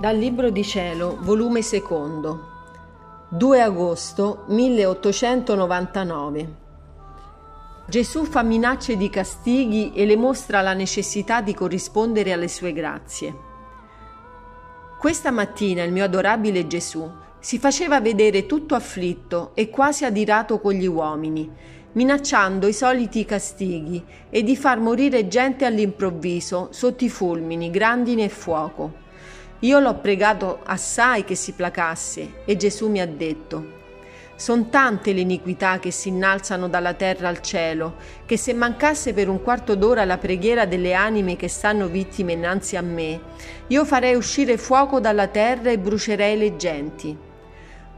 Dal Libro di Cielo, volume secondo, 2 agosto 1899. Gesù fa minacce di castighi e le mostra la necessità di corrispondere alle sue grazie. Questa mattina il mio adorabile Gesù si faceva vedere tutto afflitto e quasi adirato con gli uomini, minacciando i soliti castighi e di far morire gente all'improvviso sotto i fulmini, grandine e fuoco. Io l'ho pregato assai che si placasse e Gesù mi ha detto, Son tante le iniquità che si innalzano dalla terra al cielo, che se mancasse per un quarto d'ora la preghiera delle anime che stanno vittime innanzi a me, io farei uscire fuoco dalla terra e brucerei le genti.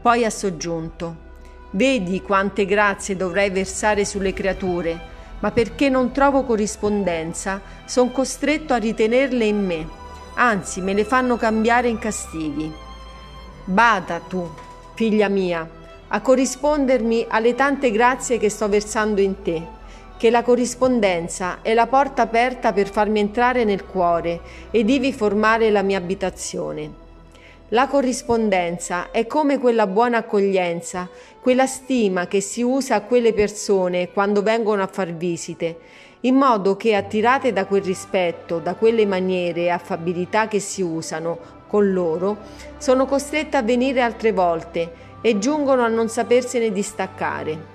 Poi ha soggiunto, Vedi quante grazie dovrei versare sulle creature, ma perché non trovo corrispondenza, sono costretto a ritenerle in me anzi me le fanno cambiare in castighi. Bada tu, figlia mia, a corrispondermi alle tante grazie che sto versando in te, che la corrispondenza è la porta aperta per farmi entrare nel cuore ed ivi formare la mia abitazione. La corrispondenza è come quella buona accoglienza, quella stima che si usa a quelle persone quando vengono a far visite, in modo che attirate da quel rispetto, da quelle maniere e affabilità che si usano con loro, sono costrette a venire altre volte e giungono a non sapersene distaccare.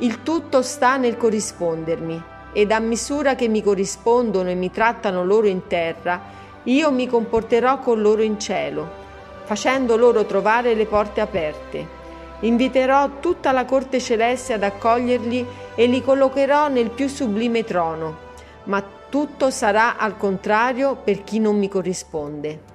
Il tutto sta nel corrispondermi ed a misura che mi corrispondono e mi trattano loro in terra, io mi comporterò con loro in cielo facendo loro trovare le porte aperte. Inviterò tutta la corte celeste ad accoglierli e li collocherò nel più sublime trono, ma tutto sarà al contrario per chi non mi corrisponde.